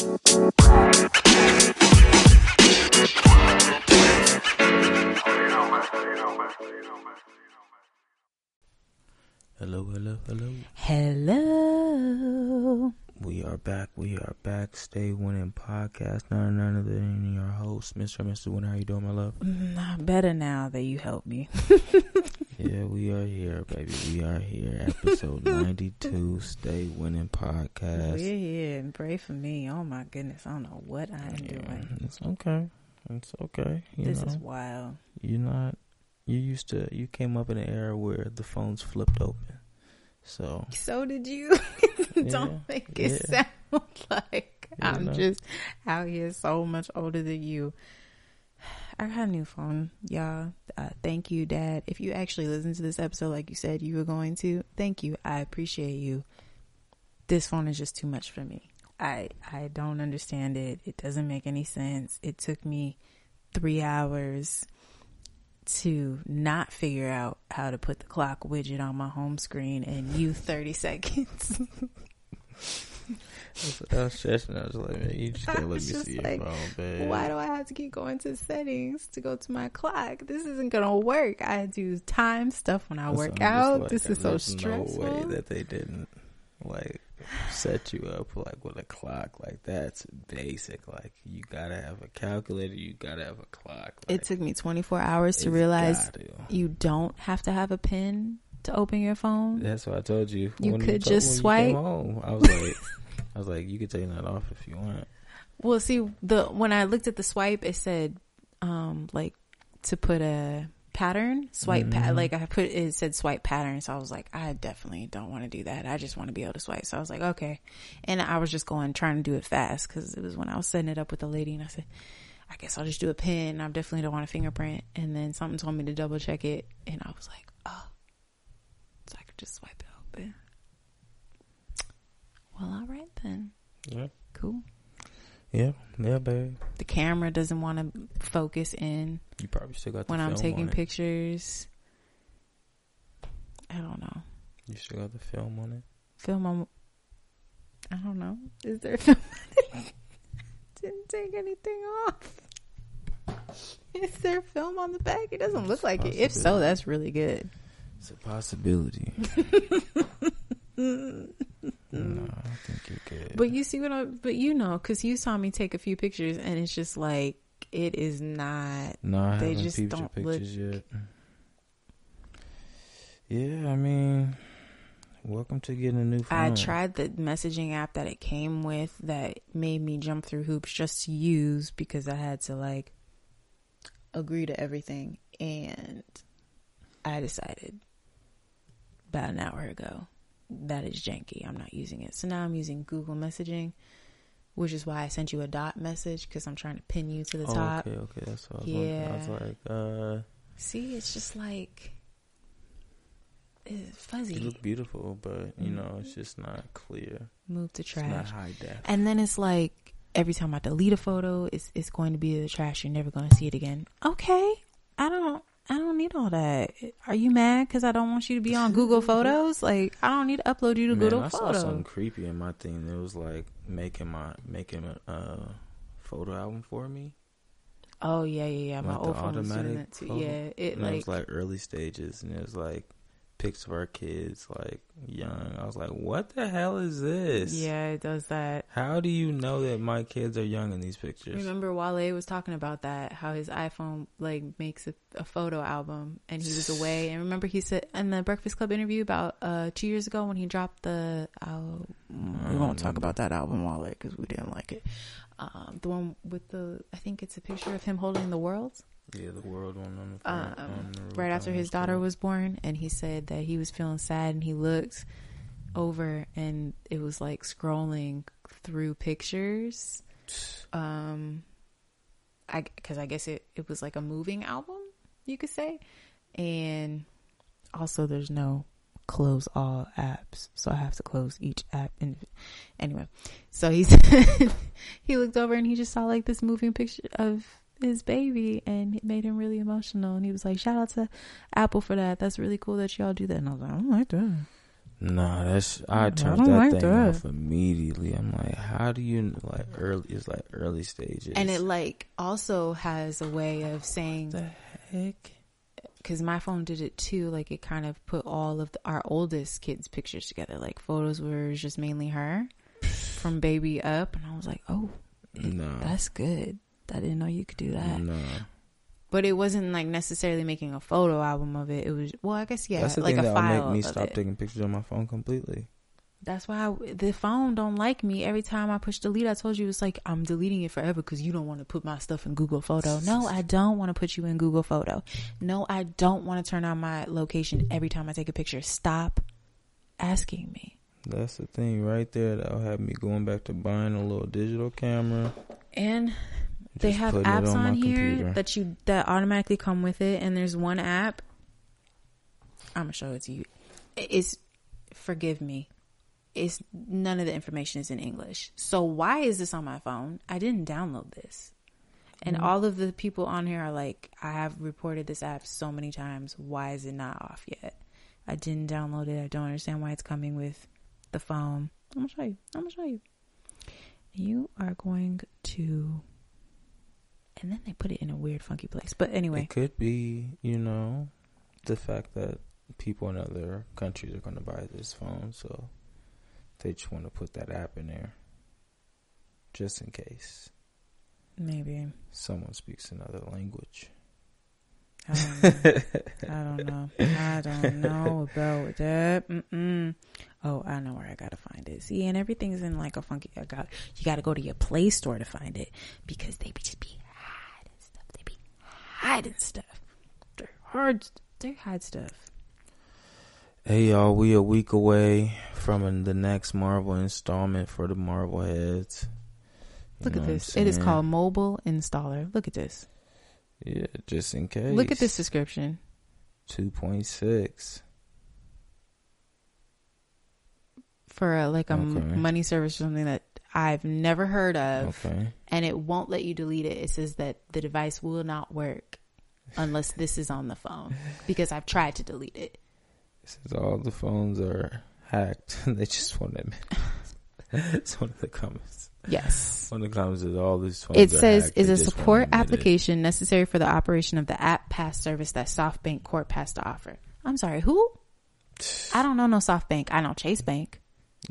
Hello, hello, hello. Hello. We are back. We are back. Stay winning podcast. None, none other than your host, Mr. Mr. Winner. How you doing, my love? Mm, better now that you helped me. yeah, we are here, baby. We are here. Episode 92, Stay Winning Podcast. We're here and pray for me. Oh my goodness. I don't know what I'm Yeah, doing. It's okay. It's okay. You This know, is wild. you're not, you used to, you came up in an era where the phones flipped open. So, So did you. Don't make it yeah. sound like You I'm know. just out here so much older than you. I got a new phone, y'all. Uh, thank you, Dad. If you actually listen to this episode like you said you were going to, thank you. I appreciate you. This phone is just too much for me. I I don't understand it. It doesn't make any sense. It took me three hours to not figure out how to put the clock widget on my home screen and you 30 seconds. I was stressing. I was like, man, you just gotta I let me see your like, phone, babe. Why do I have to keep going to settings to go to my clock? This isn't gonna work. I do time stuff when I So work out. like, this uh, is so stressful. No way that they didn't like set you up like with a clock. Like that's basic. Like you gotta have a calculator. You gotta have a clock. Like, it took me 24 hours to realize you don't have to have a pin to open your phone. That's what I told you. You when could told- just you came swipe. home. I was like, I was like, you could take that off if you want. Well, see, the when I looked at the swipe, it said um like to put a pattern swipe Mhm. like I put it said swipe pattern, so I was like, I definitely don't want to do that. I just want to be able to swipe. So I was like, okay, and I was just going trying to do it fast because it was when I was setting it up with the lady, and I said. I guess I'll just do a pin. I definitely don't want a fingerprint. And then something told me to double check it, and I was like, oh, so I could just swipe it open. Well, all right then. Yeah. Cool. Yeah. Yeah, babe. the camera doesn't want to focus in You probably still got the when I'm taking on it. pictures. I don't know. You still got the film on it. Film on. I don't know. Is there film? on it? Didn't take anything off. Is there film on the back? It doesn't look like it. If so, that's really good. It's a possibility. no, I think you're good. But you see what I? But you know, because you saw me take a few pictures, and it's just like it is not. No, I They just don't look- pictures yet. Yeah, I mean, welcome to getting a new phone. I tried the messaging app that it came with that made me jump through hoops just to use because I had to like agree to everything and I decided about an hour ago that is janky. I'm not using it. So now I'm using Google messaging, which is why I sent you a dot message because I'm trying to pin you to the Oh, top. okay, okay, that's what I was yeah. I was like, uh, See, it's just like it's fuzzy. you look beautiful, but you know, Mm-hmm. it's just not clear. Move to It's not high def. And then it's like every time I delete a photo, it's it's going to be in the trash. You're never going to see it again. Okay, I don't I don't need all that. Are you mad because I don't want you to be on Google Photos? Like I don't need to upload you to Man, Google I saw something creepy in my thing. It was like making my making a uh, photo album for me. Oh yeah, yeah, yeah. My Like old phone was doing that too. photo? Yeah, it and it like, was like early stages, and it was like pics of our kids, like young. I was like, "What the hell is this? yeah, it does that. How do you know that my kids are young in these pictures? Remember Wale was talking about that, how his iPhone like makes a, a photo album and he was away. And remember he said in the Breakfast Club interview about uh two years ago when he dropped the album. we won't talk about that album Wale because we didn't like it. Um, the one with the I think it's a picture of him holding the world Yeah, the world on the front, um, on the right after his daughter was born, and he said that he was feeling sad and he looked over and it was like scrolling through pictures. um i because i guess it it was like a moving album you could say. And also there's no close all apps so i have to close each app and anyway. So he said he looked over and he just saw like this moving picture of his baby and it made him really emotional and he was like shout out to apple for that that's really cool that y'all do that and i was like i don't like that Nah, that's I I turned don't that like thing that. off immediately. I'm like, how do you like early? It's like early stages. And it like also has a way of saying the heck? because my phone did it too. Like it kind of put all of the, our oldest kids' pictures together. Like photos were just mainly her from baby up, and I was like, oh, No, that's good. I didn't know you could do that. no. But it wasn't like necessarily making a photo album of it. It was well, I guess yeah, that's the like thing a that'll file make me of stop it. taking pictures on my phone completely. That's why I, the phone don't like me. Every time I push delete, I told you it's like I'm deleting it forever because you don't want to put my stuff in Google Photo. No, I don't want to put you in Google Photo. No, I don't want to turn on my location every time I take a picture. Stop asking me. That's the thing right there that'll have me going back to buying a little digital camera. And they have apps on on, here computer. that you that automatically come with it. And there's one app. I'm gonna show it to you. It's forgive me. It's none of the information is in English. So why is this on my phone? I didn't download this. And Mm-hmm. all of the people on here are like, I have reported this app so many times. Why is it not off yet? I didn't download it. I don't understand why it's coming with the phone. I'm gonna show you. I'm gonna show you. You are going to, and then they put it in a weird, funky place. But anyway, It could be, you know, the fact that people in other countries are going to buy this phone, so they just want to put that app in there, just in case maybe someone speaks another language. I don't know. I don't know. I don't know about that. Mm-mm. Oh, I know where I gotta find it. See, and everything's in like a funky. I got you. Got to go to your Play Store to find it because they be just be hiding stuff. They be hiding stuff. They're hard. They hide stuff. Hey y'all, we a week away from the next Marvel installment for the Marvel heads. You Look at this. It is called Mobile Installer. Look at this. Yeah, just in case. Look at this description. Two point six. for a, like a Okay. money service or something that I've never heard of, Okay. and it won't let you delete it. It says that the device will not work unless this is on the phone because I've tried to delete it. It says all the phones are hacked. they just want to. it's one of the comments. Yes. One of the comments is all these phones. It says hacked. is a support admit it." application necessary for the operation of the App Pass service that SoftBank Corp has to offer. I'm sorry, who? I don't know no SoftBank. I know Chase Bank.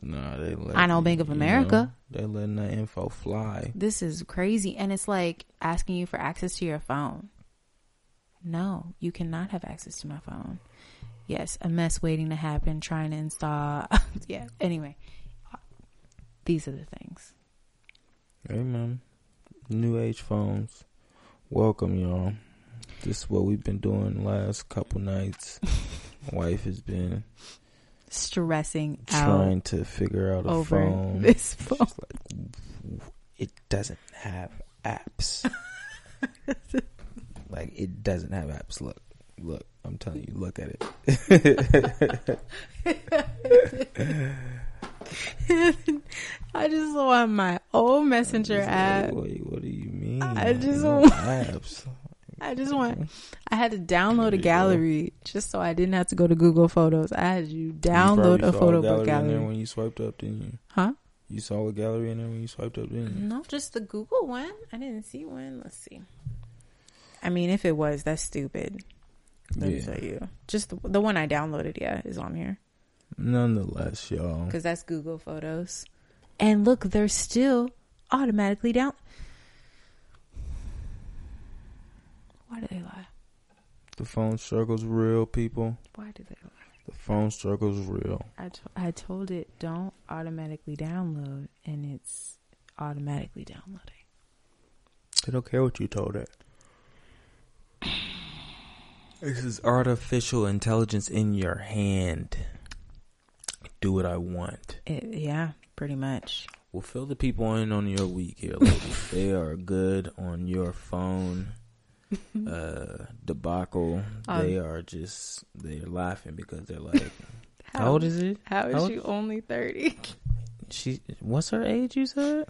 Nah, they let I know Bank of you America. know, they letting that info fly. This is crazy. And it's like asking you for access to your phone. No, you cannot have access to my phone. Yes, a mess waiting to happen, trying to install. yeah, anyway, these are the things. Hey man, new age phones. Welcome y'all. This is what we've been doing the last couple nights. My wife has been Stressing out trying to figure out a over phone. this phone. Like, it doesn't have apps. like it doesn't have apps. Look, look. I'm telling you, look at it. I just want my old messenger like, app. What, what do you mean? I just want- apps. I just want. I had to download a gallery just so I didn't have to go to Google Photos. I had you You download probably a photo gallery book in there gallery. when you swiped up, didn't you? Huh? You saw a gallery in there when you swiped up, didn't you? No, just the Google one. I didn't see one. Let's see. I mean, if it was, that's stupid. Let me tell you. Just the, the one I downloaded, yeah, is on here Nonetheless, y'all. because that's Google Photos. And look, they're still automatically down. Why do they lie? The phone struggle's real, people. Why do they lie? The phone struggle's real. I, t- I told it don't automatically download, and it's automatically downloading. I don't care what you told it. This is artificial intelligence in your hand. Do what I want. It, yeah, pretty much. We'll fill the people in on your week here, ladies. they are good on your phone uh debacle. Um, they are just they're laughing because they're like How old is it? How is How she only thirty? She what's her age you said?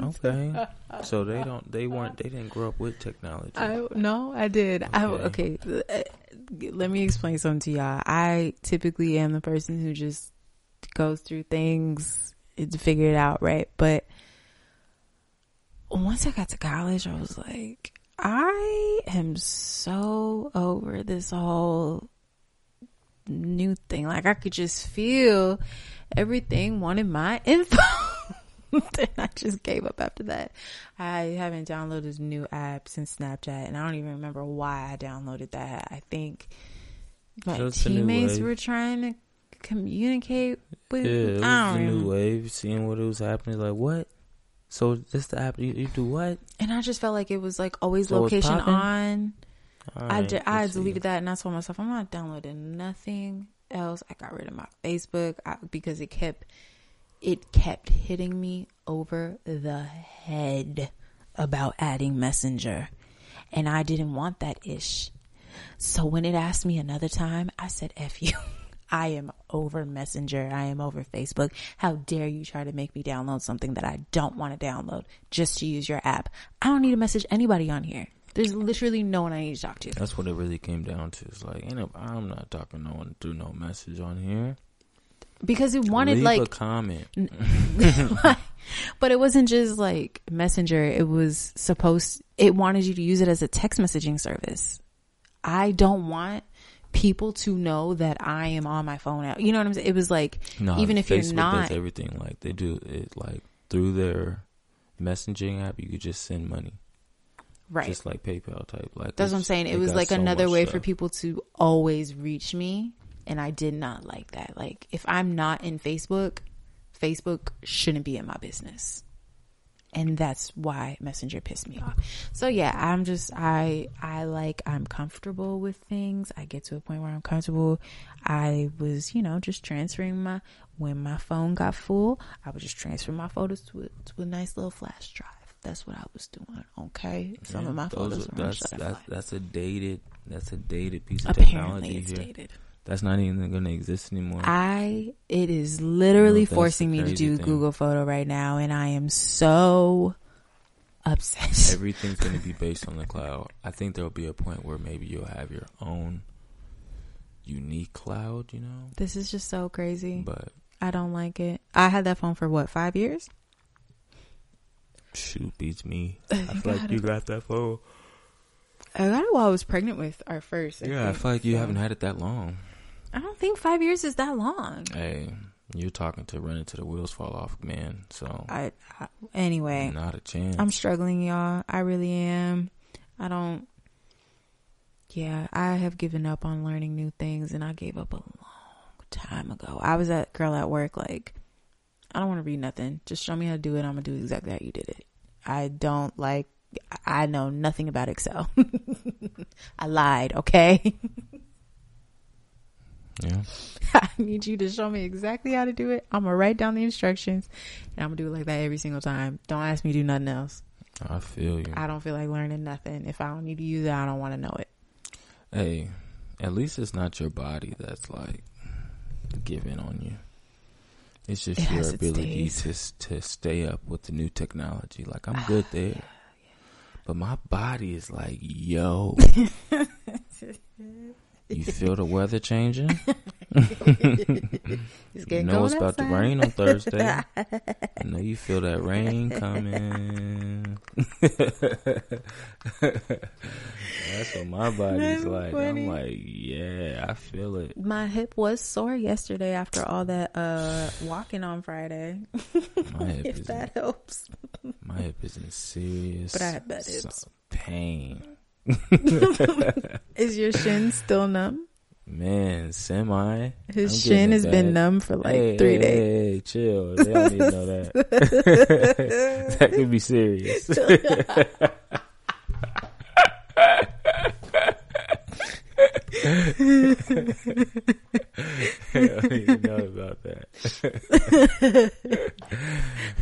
Okay. So they don't they weren't they didn't grow up with technology. I no, I did. I Okay. okay. uh, let me explain something to y'all. I typically am the person who just goes through things to figure it out, right? But once I got to college, I was like, I am so over this whole new thing. Like I could just feel everything wanted my info. then I just gave up after that. I haven't downloaded new apps since Snapchat, and I don't even remember why I downloaded that. I think my a new teammates were trying to communicate with. Yeah, it was I a don't new even- wave. Seeing what was happening, like what? So this the app you, you do what? And I just felt like it was like always So location on. I, de- I let's see. deleted that and I told myself I'm not downloading nothing else. I got rid of my Facebook I, because it kept it kept hitting me over the head about adding Messenger, and I didn't want that ish. So when it asked me another time, I said, "F you." I am over Messenger. I am over Facebook. How dare you try to make me download something that I don't want to download just to use your app? I don't need to message anybody on here. There's literally no one I need to talk to. That's what it really came down to. It's like, ain't I'm not talking to no one through no message on here. Because it wanted Leave like a comment. but it wasn't just like messenger it was supposed it wanted you to use it as a text messaging service i don't want people to know that i am on my phone out you know what i'm saying? It was like No, even if Facebook you're not does everything. Like they do it like through their messaging app. You could just send money, right. Just like PayPal type. Like that's what i'm saying. It was like so another way for people to always reach me and i did not like that. Like if i'm not in facebook facebook shouldn't be in my business and that's why messenger pissed me off. Ah. So yeah i'm just i i like i'm comfortable with things. I get to a point where i'm comfortable. I was you know just transferring my when my phone got full i would just transfer my photos to a, to a nice little flash drive. That's what i was doing okay? Some Yeah, of my photos are- were on that's that's that's a dated that's a dated piece of apparently technology it's here. dated That's not even going to exist anymore. I it is literally No, that's forcing me to do thing. Google Photo right now, and I am so upset. Everything's going to be based on the cloud. I think there'll be a point where maybe you'll have your own unique cloud, you know. this is just so crazy. But I don't like it. I had that phone for what five years? shoot, beats me. I feel like you got that phone. I got it while I was pregnant with our first. I Yeah, I feel like you So, haven't had it that long. I don't think five years is that long. Hey, you're talking to running to the wheels fall off, man. So I, I anyway. not a chance. I'm struggling, y'all. I really am. I don't. Yeah, I have given up on learning new things, and I gave up a long time ago. I was that girl at work, like, I don't want to read nothing. Just show me how to do it. I'm gonna do exactly how you did it. I don't like. I know nothing about Excel. I lied. Okay. yeah. I need you to show me exactly how to do it. I'm gonna write down the instructions, and I'm gonna do it like that every single time. Don't ask me to do nothing else. I feel you. I don't feel like learning nothing. If I don't need to use it, I don't want to know it. Hey, at least it's not your body that's like giving on you. It's just It your ability to to stay up with the new technology. Like I'm ah, good there, but my body is like, yo. you feel the weather changing? It's You know it's about to rain on Thursday. I know you feel that rain coming. That's what my body's That's like. funny. I'm like, yeah, I feel it. My hip was sore yesterday after all that uh walking on Friday. My hip if that helps. my hip is in serious But I have bad so- hips. pain. Is your shin still numb? Man, semi. His I'm shin has been numb for like hey, three hey, days. Hey, chill. They don't need to know that. that could be serious. I don't even know about that.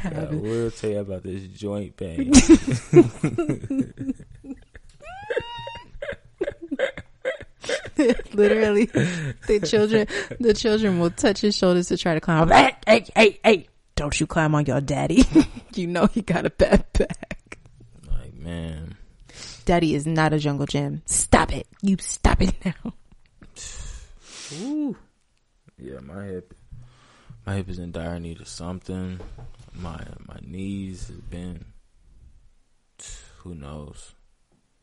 I will tell you about this joint pain. Literally, the children, the children will touch his shoulders to try to climb. Hey, hey, hey, hey! Don't you climb on your daddy? you know he got a bad back. like, man. Daddy is not a jungle gym. Stop it! You stop it now. Ooh. Yeah, my hip, my hip is in dire need of something. My my knees have been. Who knows?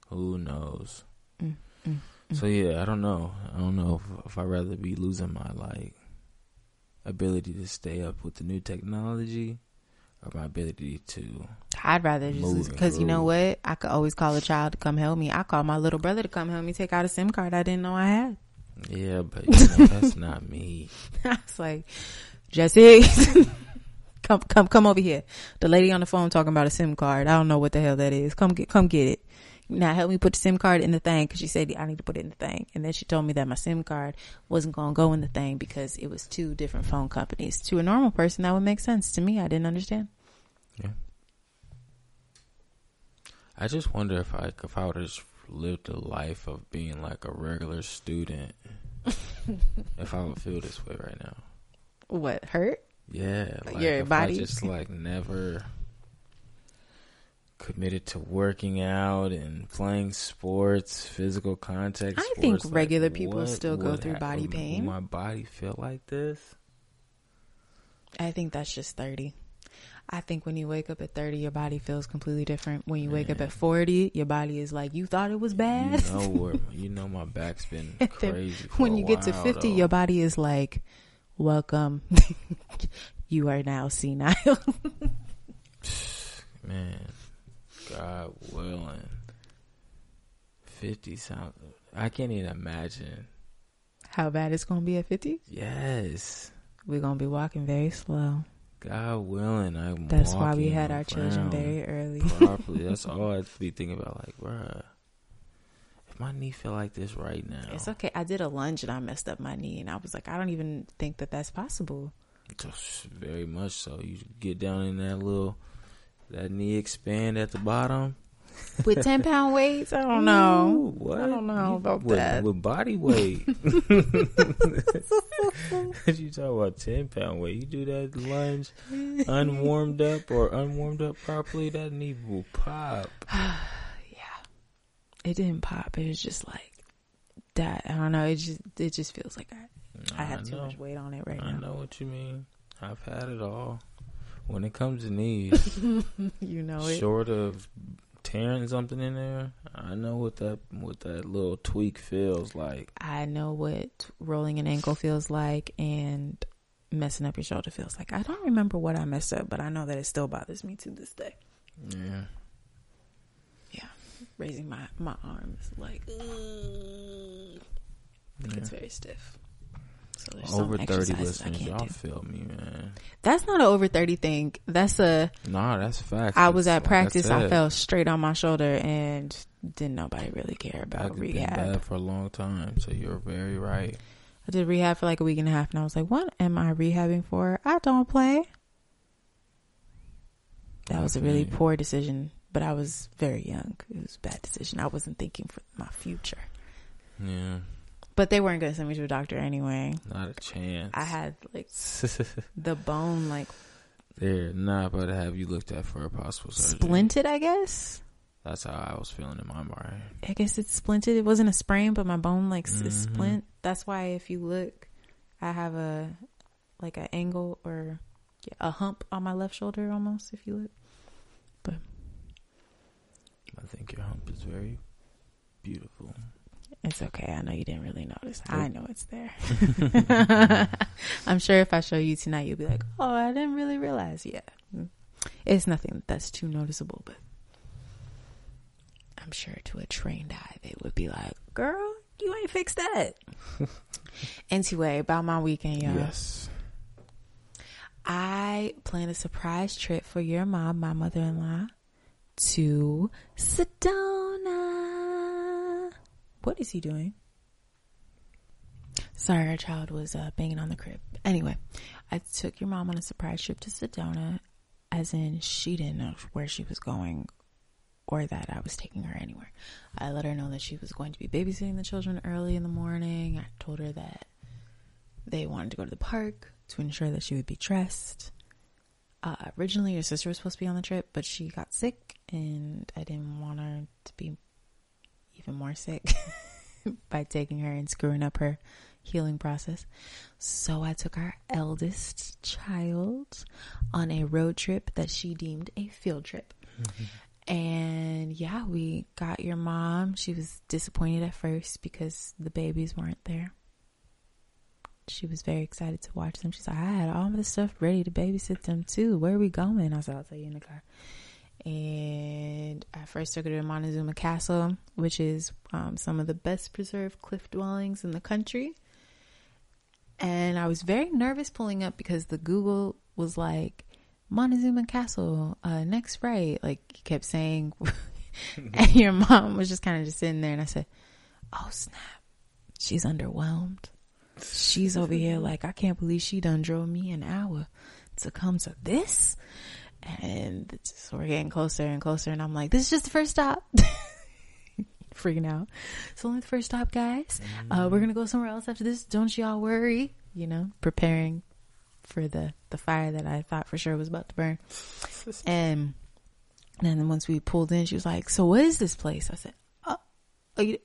Who knows? Mm, mm, Mm. So yeah, I don't know. I don't know if, if I'd rather be losing my like ability to stay up with the new technology or my ability to I'd rather just Moving because you know what? I could always call a child to come help me. I called my little brother to come help me take out a SIM card I didn't know I had. yeah, but you know, that's not me. I was like, Jesse, come come come over here. The lady on the phone talking about a SIM card. I don't know what the hell that is. Come get come get it. Now help me put the SIM card in the thing because she said I need to put it in the thing, and then she told me that my SIM card wasn't gonna go in the thing because it was two different phone companies. To a normal person, that would make sense. To me, I didn't understand. Yeah. I just wonder if I if I would have just lived a life of being like a regular student, if I would feel this way right now. What hurt? Yeah, Like your body? I just like never committed to working out and playing sports, physical contact. I think sports, like, regular people still go through body pain. My body feel like this. I think that's just 30. I think when you wake up at 30, your body feels completely different. When you wake up at 40, your body is like, you thought it was bad. You know where you know my back's been crazy. When you get to 50, though. your body is like, welcome. you are now senile. man, God willing, fifty sounds. I can't even imagine. How bad it's going to be at 50? Yes, We're going to be walking very slow. God willing, I'm. That's why we had our children very early. properly. That's all I'd be thinking about. Like, bruh, if my knee feel like this right now, It's okay. I did a lunge and I messed up my knee, and I was like, I don't even think that that's possible. Just very much so. You get down in that little, that knee expand at the bottom. With 10 pound weights, I don't know. Ooh? I don't know about with, that. With body weight. you talk about ten pound weight. You do that lunge unwarmed up or unwarmed up properly, that knee will pop. Yeah, it didn't pop. It was just like that. I don't know. It just it just feels like I I have too much weight on it right I now. I know what you mean. I've had it all. When it comes to knees, You know it. short of tearing something in there, I know what that what that little tweak feels like. I know what rolling an ankle feels like and messing up your shoulder feels like. I don't remember what I messed up, but I know that it still bothers me to this day. Yeah. Yeah. Raising my my arms like ugh. yeah. it's very stiff. So Over thirty I listeners, y'all do. feel me, man. That's not an over thirty thing. That's a Nah, that's fact. I was at like practice. I, said, fell straight on my shoulder and didn't nobody really care about rehab. for a long time, so you're very right. I did rehab for like a week and a half, and I was like, "What am I rehabbing for? I don't play." That was a really poor decision, but I was very young. It was a bad decision. I wasn't thinking for my future. Yeah, But they weren't going to send me to a doctor anyway. not a chance. I had like the bone like They're not about to have you looked at for a possible surgery. splinted. I guess. That's how I was feeling in my mind. I guess it's splinted. It wasn't a sprain, but my bone like Mhm. splint. That's why if you look, I have a like an angle or a hump on my left shoulder almost. If you look, but I think your hump is very beautiful. It's okay. I know you didn't really notice. I know it's there. I'm sure if I show you tonight, you'll be like, "Oh, I didn't really realize." Yeah, Mm. it's nothing that's too noticeable, but I'm sure to a trained eye, they would be like, "Girl, you ain't fixed that." anyway, about my weekend, y'all. Yes. I plan a surprise trip for your mom, my mother in law, to Sedona. What is he doing? Sorry, our child was uh, banging on the crib. Anyway, I took your mom on a surprise trip to Sedona, as in she didn't know where she was going or that I was taking her anywhere. I let her know that she was going to be babysitting the children early in the morning. I told her that they wanted to go to the park to ensure that she would be dressed. Uh, originally, your sister was supposed to be on the trip, but she got sick, and I didn't want her to be even more sick by taking her and screwing up her healing process. So I took our eldest child on a road trip that she deemed a field trip. Mm-hmm. And yeah, we got your mom. She was disappointed at first because the babies weren't there. She was very excited to watch them. She's like, I had all the stuff ready to babysit them too. Where are we going? I said, I'll tell you in the car. And I first took her to Montezuma Castle, which is um, some of the best preserved cliff dwellings in the country. And I was very nervous pulling up because the Google was like, Montezuma Castle, uh, next right. Like, he kept saying, and your mom was just kind of just sitting there. And I said, Oh, snap. She's underwhelmed. She's over here like, I can't believe she done drove me an hour to come to this. And we're getting closer and closer. And I'm like, this is just the first stop. Freaking out. It's only the first stop, guys. Uh, we're going to go somewhere else after this. Don't y'all worry. You know, preparing for the, the fire that I thought for sure was about to burn. And then once we pulled in, she was like, so what is this place? I said, oh, are you,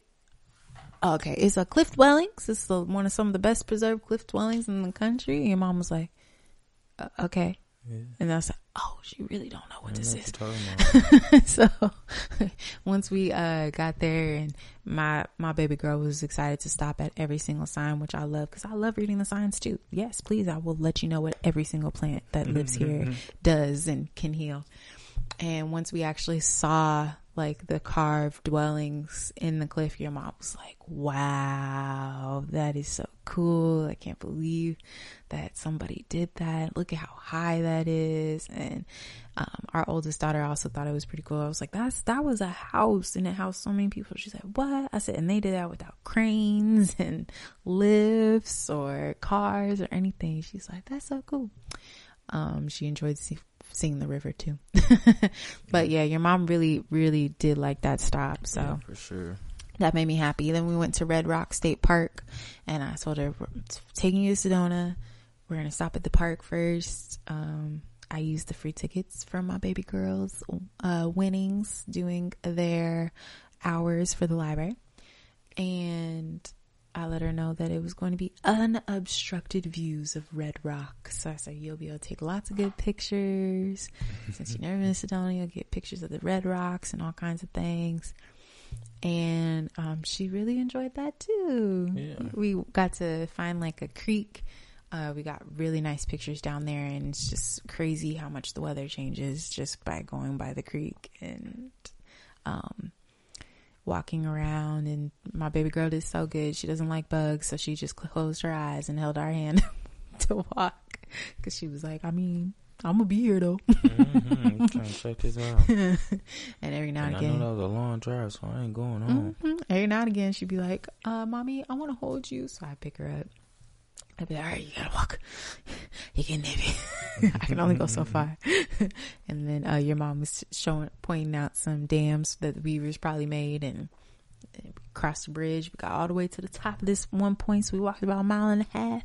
okay, it's a cliff dwellings. It's the, one of some of the best preserved cliff dwellings in the country. And your mom was like, uh, okay. Yeah. And I was like, oh, she really don't know what this is. what you're talking about. so once we uh got there and my my baby girl was excited to stop at every single sign which i love because i love reading the signs too yes please i will let you know what every single plant that lives here does and can heal and once we actually saw like the carved dwellings in the cliff your mom was like wow that is so cool. I can't believe that somebody did that. Look at how high that is. And um, our oldest daughter also thought it was pretty cool. I was like that's that was a house and it housed so many people she's like what? I said and they did that without cranes and lifts or cars or anything. She's like that's so cool. Um, she enjoyed seeing the river too but yeah your mom really really did like that stop so Yeah, for sure. that made me happy. Then we went to Red Rock State Park, and I told her, taking you to Sedona. We're gonna stop at the park first. Um, I used the free tickets from my baby girls' uh, winnings, doing their hours for the library, and I let her know that it was going to be unobstructed views of Red Rock. So I said, "You'll be able to take lots of good pictures. Since you've never been to Sedona, you'll get pictures of the Red Rocks and all kinds of things." and um, she really enjoyed that too. Yeah. We got to find like a creek. Uh, we got really nice pictures down there, and it's just crazy how much the weather changes just by going by the creek and um, walking around. And my baby girl did so good. She doesn't like bugs, so she just closed her eyes and held our hand to walk because she was like, "I mean, I'm gonna be here though." hmm Trying to check this out. and every now and And I know again, that was a long drive, so I ain't going home. hmm Every now and again, she'd be like, uh, "Mommy, I want to hold you." So I pick her up. I'd be like, "All right, you gotta walk. You can maybe. I can only go so far." and then uh, your mom was showing, pointing out some dams that the beavers probably made, and, and crossed the bridge. We got all the way to the top of this one point, so we walked about a mile and a half.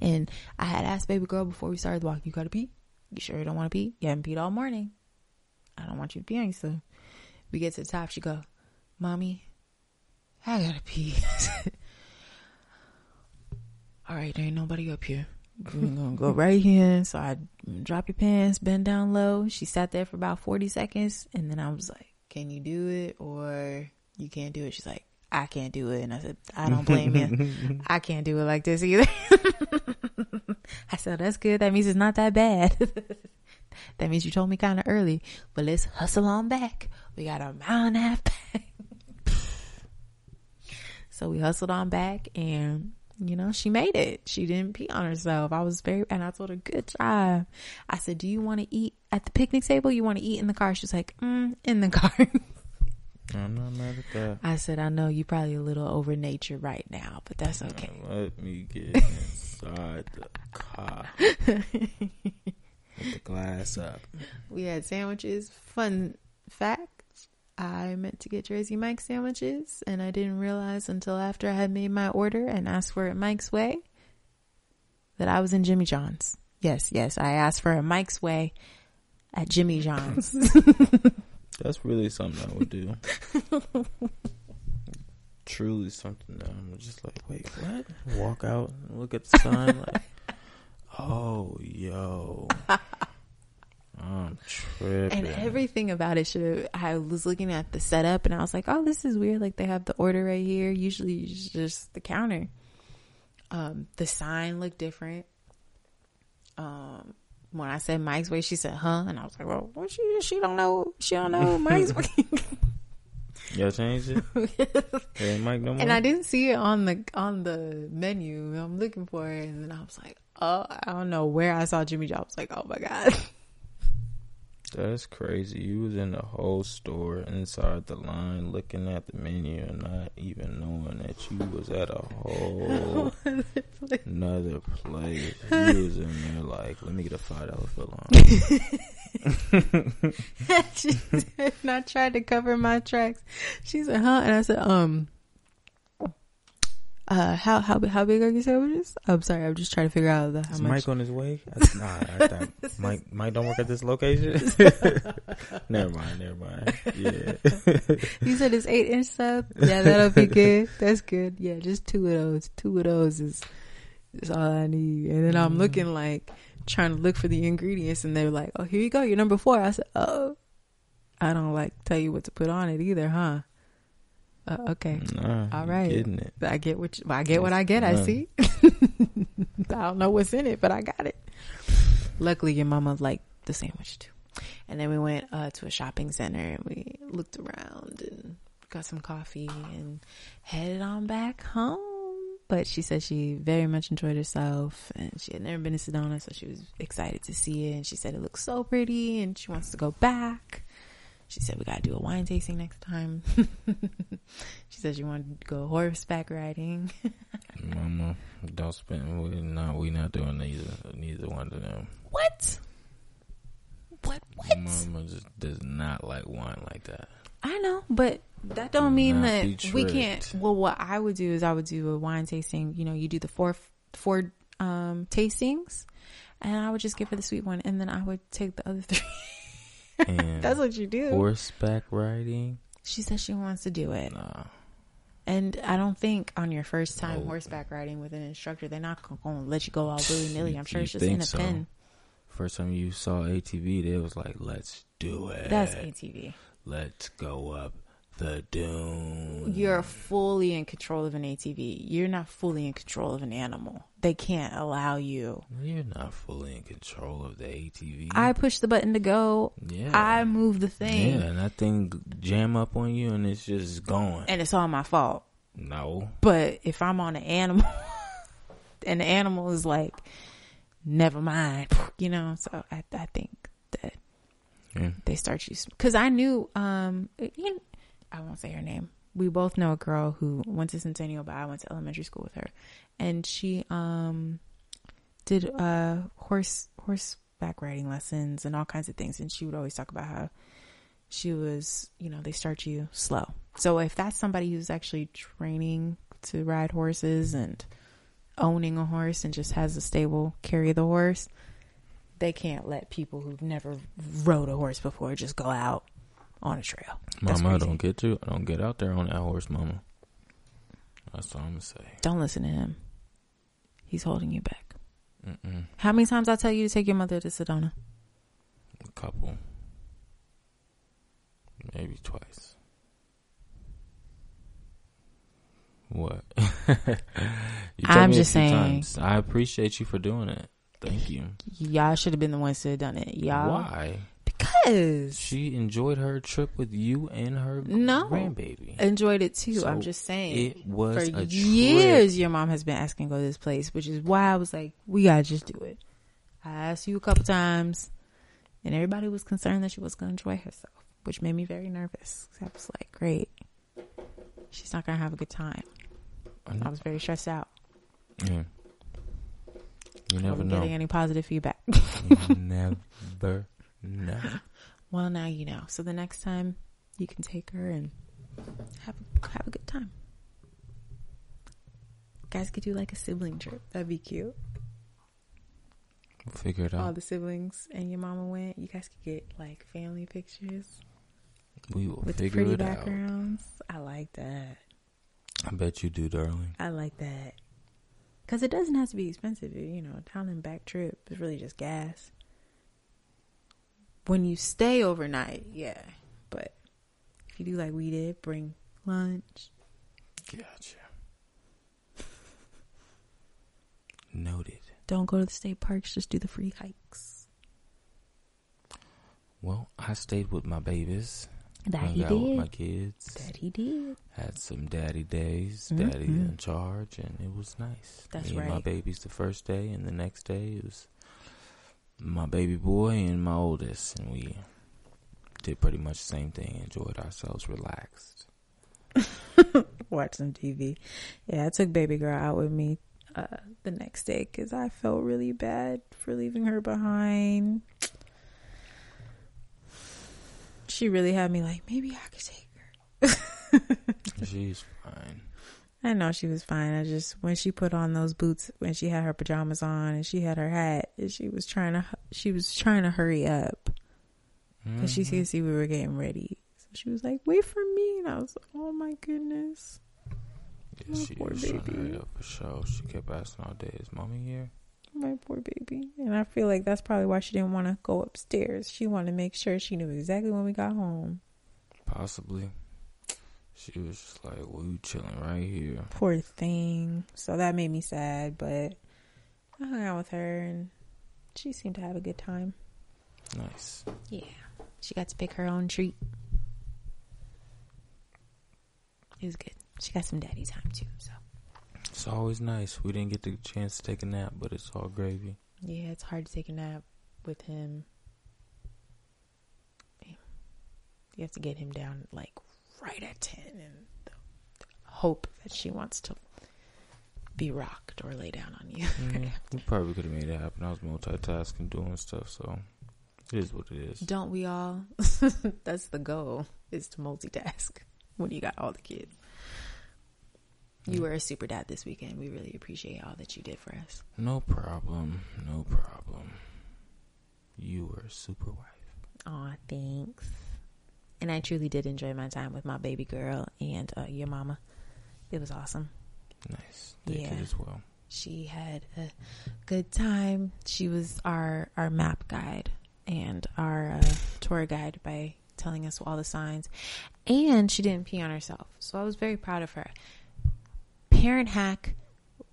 And I had asked baby girl before we started walking, "You gotta pee? You sure you don't want to pee? You haven't peed all morning. I don't want you to pee on yourself." We get to the top. She go, "Mommy." I gotta pee. All right, there ain't nobody up here. We're gonna go right here. So I drop your pants, bend down low. She sat there for about 40 seconds. And then I was like, Can you do it? Or you can't do it? She's like, I can't do it. And I said, I don't blame you. I can't do it like this either. I said, That's good. That means it's not that bad. that means you told me kind of early. But let's hustle on back. We got a mile and a half back. So we hustled on back and you know, she made it. She didn't pee on herself. I was very, and I told her, good job. I said, do you want to eat at the picnic table? You want to eat in the car? She's like, mm, in the car. I'm not mad at that. I said, I know you're probably a little over nature right now, but that's okay. Let me get inside the car with the glass up. We had sandwiches. Fun fact. I meant to get Jersey Mike's sandwiches and I didn't realize until after I had made my order and asked for it Mike's way that I was in Jimmy John's. Yes, yes, I asked for a Mike's way at Jimmy John's. That's really something I would do. truly something that I'm just like, wait, what? Walk out and look at the sign, like, oh, yo. I'm tripping. And everything about it should. I was looking at the setup and I was like, "Oh, this is weird. Like they have the order right here. Usually, it's just the counter." Um, the sign looked different. Um, when I said Mike's way, she said, "Huh?" And I was like, "Well, what she she don't know. She don't know Mike's way." Y'all changed it. hey, Mike, no more. and I didn't see it on the on the menu. I'm looking for it, and then I was like, "Oh, I don't know where I saw Jimmy Jobs." Like, "Oh my god." That's crazy. You was in the whole store inside the line looking at the menu and not even knowing that you was at a whole another place. You was in there like, let me get a five dollar she said, and I tried to cover my tracks. She said, "Huh?" And I said, "Um, uh, how how how big are your sandwiches?" I'm sorry, I'm just trying to figure out the how Is much. Mike on his way? I, nah, I thought Mike Mike don't work at this location. never mind, never mind. Yeah. You said it's eight inch sub. Yeah, that'll be good. That's good. Yeah, just two of those. Two of those is is all I need. And then I'm looking like trying to look for the ingredients, and they're like, "Oh, here you go. You're number four. I said, "Oh, I don't like tell you what to put on it either, huh?" Uh, okay. Nah, All right. I get what you, I get what I get. I see. I don't know what's in it, but I got it. Luckily, your mama liked the sandwich too. And then we went uh, to a shopping center and we looked around and got some coffee and headed on back home. But she said she very much enjoyed herself and she had never been to Sedona, so she was excited to see it. And she said it looks so pretty and she wants to go back. She said we got to do a wine tasting next time. she said she wanted to go horseback riding. Mama, don't spend. We not. We not doing neither. Neither one of them. What? What? What? Mama just does not like wine like that. I know, but that don't Do mean that we can't. Well, what I would do is I would do a wine tasting. You know, you do the four four um tastings, and I would just give her the sweet one, and then I would take the other three. And That's what you do. horseback riding. She says she wants to do it, Nah. and I don't think on your first time No. horseback riding with an instructor, they're not going to let you go all willy nilly. I'm sure You it's just in a so? pen. First time you saw ATV, they was like, "Let's do it. That's ATV. Let's go up the dune." You're fully in control of an ATV. You're not fully in control of an animal. They can't allow you. You're not fully in control of the ATV. I push the button to go. yeah. I move the thing, Yeah, and that thing jam up on you, and it's just going. and it's all my fault. no. But if I'm on an animal, and the animal is like, never mind, you know. So I, I think that Yeah. they start you because I knew, um, you I won't say her name. We both know a girl who went to Centennial, but I went to elementary school with her, and she um did uh horse horseback riding lessons and all kinds of things, and she would always talk about how she was, you know, they start you slow. So if that's somebody who's actually training to ride horses and owning a horse and just has a stable carry the horse, they can't let people who've never rode a horse before just go out on a trail. That's Mama, crazy. don't get to don't get out there on that horse, Mama. That's all I'm gonna say. Don't listen to him. He's holding you back. Mm-mm. How many times I tell you to take your mother to Sedona? A couple, maybe twice. What? I'm just saying. times. I appreciate you for doing it. Thank you. Y'all should have been the ones to have done it. Y'all. Why? Because She enjoyed her trip with you and her No. grandbaby. enjoyed it too. So I'm just saying. It was for a trip. years your mom has been asking to go to this place, which is why I was like, we gotta just do it. I asked you a couple times, and everybody was concerned that she was gonna enjoy herself, which made me very nervous. I was like, great, she's not gonna have a good time. I was very stressed out. Yeah. You never know. getting any positive feedback. never know. well, now you know. So the next time you can take her and have have a good time. Guys could do like a sibling trip. That'd be cute. We'll figure it out. all the siblings and your mama went, you guys could get like family pictures We will with figure pretty it out. backgrounds. I like that. I bet you do, darling. I like that. Because it doesn't have to be expensive. You know, a town and back trip is really just gas. When you stay overnight, yeah. But if you do like we did, bring lunch. Gotcha. Noted. Don't go to the state parks, just do the free hikes. Well, I stayed with my babies. That he out with my kids. That he did. Had some daddy days, daddy Mhm. in charge, and it was nice. That's Me and my babies the first day, and the next day it was my baby boy and my oldest, and we did pretty much the same thing. Enjoyed ourselves, relaxed. Watch some TV. Yeah, I took baby girl out with me uh, the next day because I felt really bad for leaving her behind. She really had me like, maybe I could take her. She's fine. I know she was fine. I just when she put on those boots, when she had her pajamas on and she had her hat, and she was trying to she was trying to hurry up because she Mhm. could see we were getting ready. So she was like, "Wait for me," and I was, like, "Oh my goodness." Yeah, My she poor was trying to baby. up for sure. She kept asking all day, "Is mommy here?" My poor baby. And I feel like that's probably why she didn't want to go upstairs. She wanted to make sure she knew exactly when we got home. Possibly. She was just like, "Well, you chilling right here." Poor thing. So that made me sad, but I hung out with her and she seemed to have a good time. Nice. Yeah. She got to pick her own treat. It was good. She got some daddy time too, so It's always nice. We didn't get the chance to take a nap, but it's all gravy. yeah, it's hard to take a nap with him. You have to get him down like right at ten and hope that she wants to be rocked or lay down on you. Mm, we probably could have made it happen. I was multitasking, doing stuff, so it is what it is. Don't we all? That's the goal is to multitask when you got all the kids. You were a super dad this weekend. We really appreciate all that you did for us. No problem. No problem. You were a super wife. Aw, thanks. And I truly did enjoy my time with my baby girl and uh, your mama. It was awesome. Nice. They Yeah. as well. She had a good time. She was our our map guide and our uh, tour guide by telling us all the signs. And she didn't pee on herself, so I was very proud of her. Parent hack: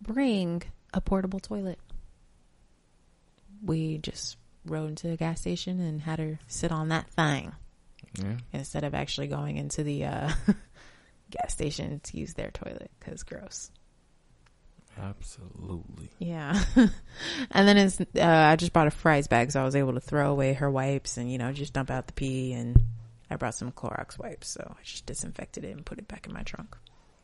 bring a portable toilet. We just rode into a gas station and had her sit on that thing Yeah. instead of actually going into the uh, gas station to use their toilet because gross. Absolutely. Yeah. and then it's, uh, I just bought a fries bag so I was able to throw away her wipes and, you know, just dump out the pee. And I brought some Clorox wipes. So I just disinfected it and put it back in my trunk.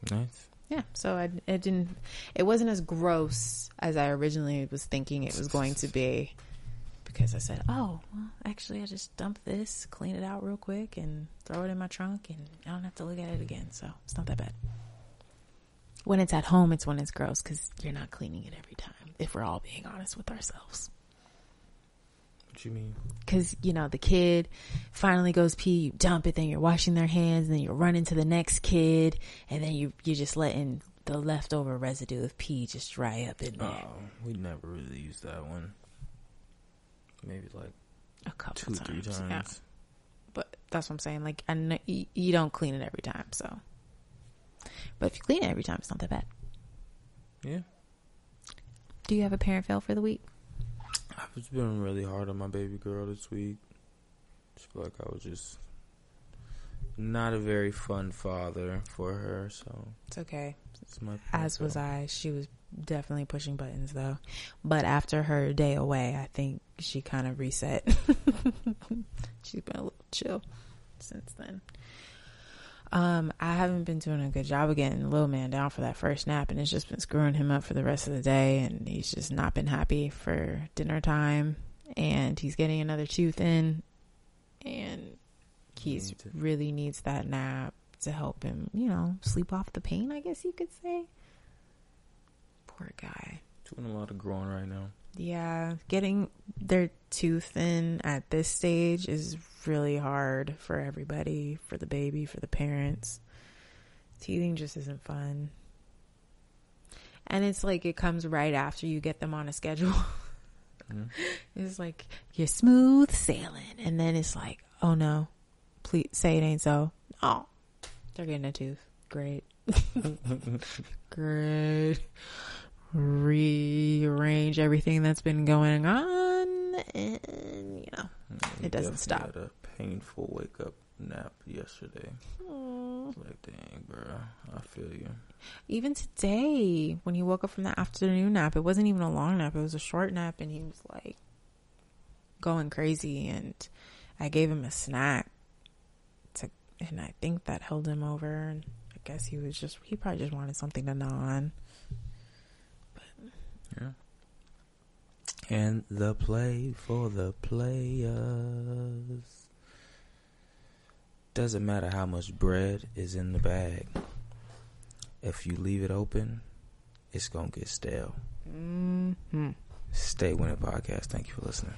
Nice. Yeah. So I, it didn't, it wasn't as gross as I originally was thinking it was going to be because I said, oh, well, actually, I just dump this, clean it out real quick and throw it in my trunk and I don't have to look at it again. So it's not that bad. When it's at home, it's when it's gross because you're not cleaning it every time. If we're all being honest with ourselves, What you mean? because you know the kid finally goes pee, you dump it, then you're washing their hands, and then you're running to the next kid, and then you you're just letting the leftover residue of pee just dry up in there. Oh, we never really used that one. Maybe like a couple two, times, three times. yeah. But that's what I'm saying. Like, I know you, you don't clean it every time, so. But if you clean it every time, it's not that bad. Yeah. Do you have a parent fail for the week? I've been really hard on my baby girl this week. Just feel like I was just not a very fun father for her, so It's okay. it's my As was I. She was definitely pushing buttons though. But after her day away, I think she kind of reset. She's been a little chill since then. Um, I haven't been doing a good job of getting the little man down for that first nap, and it's just been screwing him up for the rest of the day. And he's just not been happy for dinner time, and he's getting another tooth in, and he's Need really needs that nap to help him, you know, sleep off the pain. I guess you could say. Poor guy. Doing a lot of growing right now. Yeah, getting their tooth in at this stage is really hard for everybody, for the baby, for the parents. Teething just isn't fun. And it's like it comes right after you get them on a schedule. Mhm. It's like you're smooth sailing, and then it's like, oh no, please say it ain't so. Oh, they're getting a tooth. Great, great. Rearrange everything that's been going on, and you know, You It doesn't stop. Had a painful wake up nap yesterday. mm. Like, dang, bro, I feel you. even today when he woke up from the afternoon nap, it wasn't even a long nap; it was a short nap, and he was like going crazy. And I gave him a snack, to, and I think that held him over. And I guess he was just he probably just wanted something to gnaw on. Yeah. And the play for the players. Doesn't matter how much bread is in the bag. If you leave it open, it's going to get stale. Mm-hmm. Stay Winning Podcast. Thank you for listening.